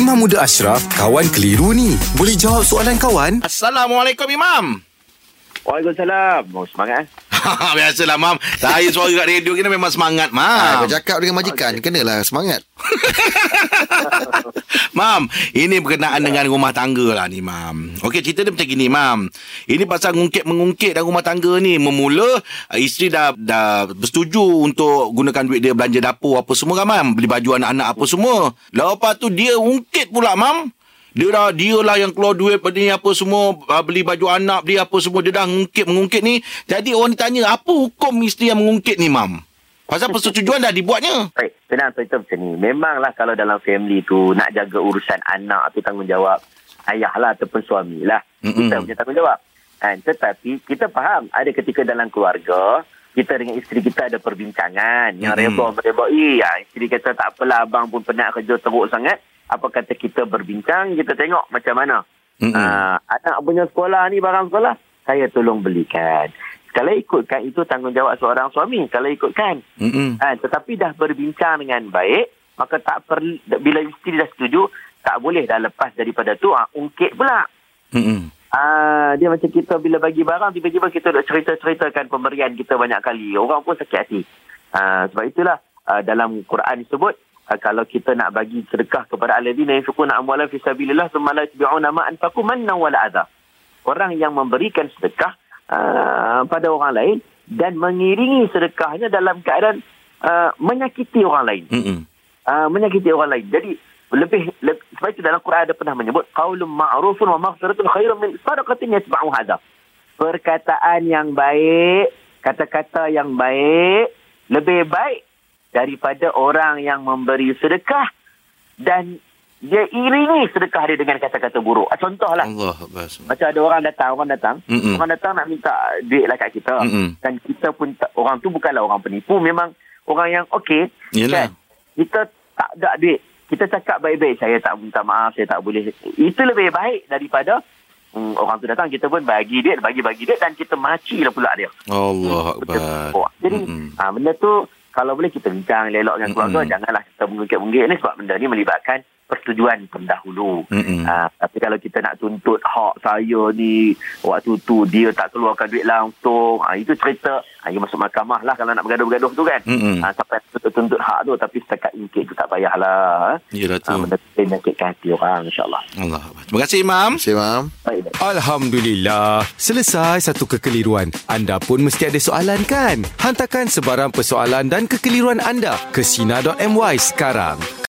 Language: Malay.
Imam Muda Ashraf, kawan keliru ni. Boleh jawab soalan kawan? Assalamualaikum Imam. Waalaikumsalam. Mau semangat eh? Biasalah Mam. Saya suara kat radio kita memang semangat Mam. bercakap dengan majikan Kenalah semangat Mam, ini berkenaan dengan rumah tangga lah ni Mam. Okey, cerita dia macam gini Mam. Ini pasal ngungkit-mengungkit dalam rumah tangga ni. Memula uh, isteri dah dah bersetuju untuk gunakan duit dia belanja dapur apa semua kan Mam. Beli baju anak-anak apa semua. Lepas tu dia ungkit pula Mam. Dia dah dia lah yang keluar duit ni apa semua uh, beli baju anak beli apa semua dia dah mengungkit mengungkit ni jadi orang ditanya apa hukum isteri yang mengungkit ni mam pasal persetujuan dah dibuatnya Baik, senang cerita macam ni. Memanglah kalau dalam family tu nak jaga urusan anak tu tanggungjawab ayah lah ataupun suami lah. Mm-mm. Kita punya tanggungjawab. Kan? Tetapi kita faham ada ketika dalam keluarga kita dengan isteri kita ada perbincangan yang Mm-mm. reba mereba. Ya, isteri kata tak apalah abang pun penat kerja teruk sangat. Apa kata kita berbincang, kita tengok macam mana. Mm-mm. Ah, anak punya sekolah ni barang sekolah, saya tolong belikan. Kalau ikutkan itu tanggungjawab seorang suami. Kalau ikutkan. Mm-mm. Ha, tetapi dah berbincang dengan baik, maka tak perlu bila isteri dah setuju, tak boleh dah lepas daripada tu ha, ungkit pula. Mm-mm. Ah, dia macam kita bila bagi barang tiba-tiba kita nak cerita-ceritakan pemberian kita banyak kali. Orang pun sakit hati. Ah, sebab itulah ah, dalam Quran disebut ah, kalau kita nak bagi sedekah kepada allazina yunfiquna amwalan fi sabilillah thumma la yatbi'una ma anfaqu mannan wala adha. Orang yang memberikan sedekah ah, pada orang lain dan mengiringi sedekahnya dalam keadaan ah, menyakiti orang lain Mm-mm. uh, menyakiti orang lain. Jadi lebih, lebih sebab itu dalam Quran ada pernah menyebut qaulun ma'rufun wa maghfiratun khairun min sadaqatin yatba'u hadha. Perkataan yang baik, kata-kata yang baik lebih baik daripada orang yang memberi sedekah dan dia iringi sedekah dia dengan kata-kata buruk. Ah, Contohlah, Allah macam ada orang datang, orang datang, Mm-mm. orang datang nak minta duit lah kat kita. Mm-mm. Dan kita pun, orang tu bukanlah orang penipu, memang orang yang okey. Kan? Kita tak ada duit. Kita cakap baik-baik, saya tak minta maaf, saya tak boleh. Itu lebih baik daripada hmm, orang tu datang, kita pun bagi duit, bagi-bagi duit dan kita maci lah pula dia. Allah. Akbar. Oh, Jadi, Mm-mm. ha, benda tu, kalau boleh kita bincang, lelok dengan keluarga, Mm-mm. janganlah kita mengungkit-ungkit ni sebab benda ni melibatkan persetujuan pendahulu. Mm-mm. Ha, tapi kalau kita nak tuntut hak saya ni waktu tu dia tak keluarkan duit langsung ha, itu cerita ha, you masuk mahkamah lah kalau nak bergaduh-bergaduh tu kan ha, sampai tuntut, tuntut hak tu tapi setakat ingkit tu tak payahlah Yelah ha, tu. benda tu boleh menyakitkan hati orang insyaAllah Allah. Terima kasih Imam. Saya faham baik, baik. Alhamdulillah. Selesai satu kekeliruan. Anda pun mesti ada soalan kan? Hantarkan sebarang persoalan dan kekeliruan anda ke Sina.my sekarang.